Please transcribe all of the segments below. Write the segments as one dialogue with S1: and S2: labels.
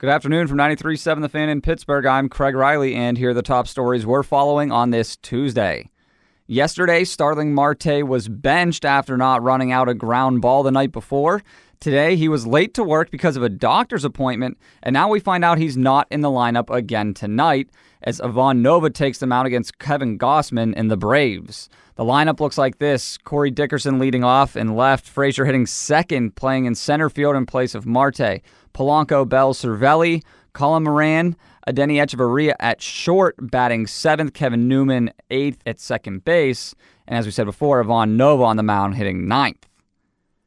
S1: Good afternoon from 93.7 The Fan in Pittsburgh. I'm Craig Riley, and here are the top stories we're following on this Tuesday. Yesterday, Starling Marte was benched after not running out a ground ball the night before. Today, he was late to work because of a doctor's appointment, and now we find out he's not in the lineup again tonight as Ivan Nova takes them out against Kevin Gausman and the Braves. The lineup looks like this Corey Dickerson leading off and left, Frazier hitting second, playing in center field in place of Marte. Polanco, Bell, Cervelli, Colin Moran, Adeiny Hechavarria at short, batting seventh, Kevin Newman eighth at second base, and as we said before, Ivan Nova on the mound hitting ninth.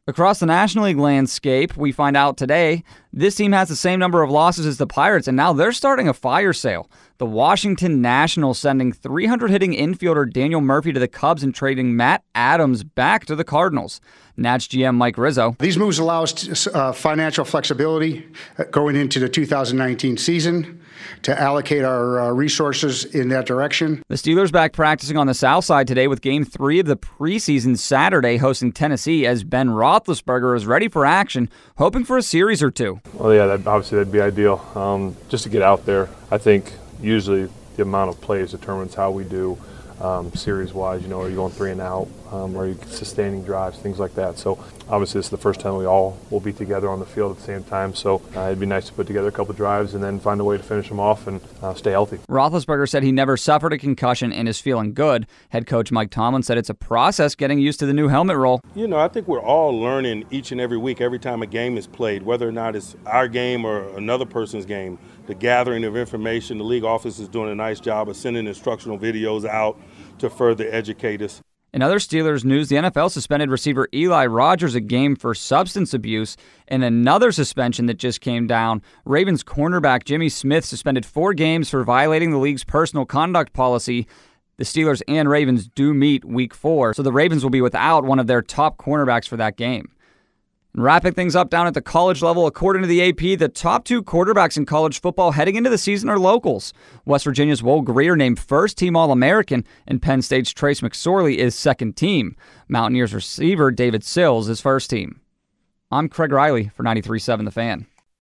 S1: Across the National League landscape, we find out today this team has the same number of losses as the Pirates, and now they're starting a fire sale. The Washington Nationals sending 300 hitting infielder Daniel Murphy to the Cubs and trading Matt Adams back to the Cardinals. Nats GM Mike Rizzo.
S2: These moves allow us uh, financial flexibility uh, going into the 2019 season to allocate our uh, resources in that direction.
S1: The Steelers back practicing on the south side today with game three of the preseason Saturday hosting Tennessee as Ben Roethlisberger is ready for action, hoping for a series or two.
S3: Well, yeah, that, obviously that'd be ideal. Um, just to get out there, I think usually the amount of plays determines how we do um, series wise. You know, are you going three and out? Um, are you sustaining drives? Things like that. So obviously, this is the first time we all will be together on the field at the same time. So uh, it'd be nice to put together a couple drives and then find a way to finish them off and uh, stay healthy.
S1: Roethlisberger said he never suffered a concussion and is feeling good. Head coach Mike Tomlin said it's a process getting used to the new helmet role.
S4: You know, I think we're all learning each and every week, every time a game is played, whether or not it's our game or another person's game. The gathering of information, the league office is doing a nice job of sending instructional videos out to further educate us.
S1: In other Steelers news, the NFL suspended receiver Eli Rogers a game for substance abuse. And another suspension that just came down Ravens cornerback Jimmy Smith suspended four games for violating the league's personal conduct policy. The Steelers and Ravens do meet week four, so the Ravens will be without one of their top cornerbacks for that game. Wrapping things up down at the college level, according to the AP, the top two quarterbacks in college football heading into the season are locals. West Virginia's Will Grier named first team All American, and Penn State's Trace McSorley is second team. Mountaineers receiver David Sills is first team. I'm Craig Riley for 93.7 The Fan.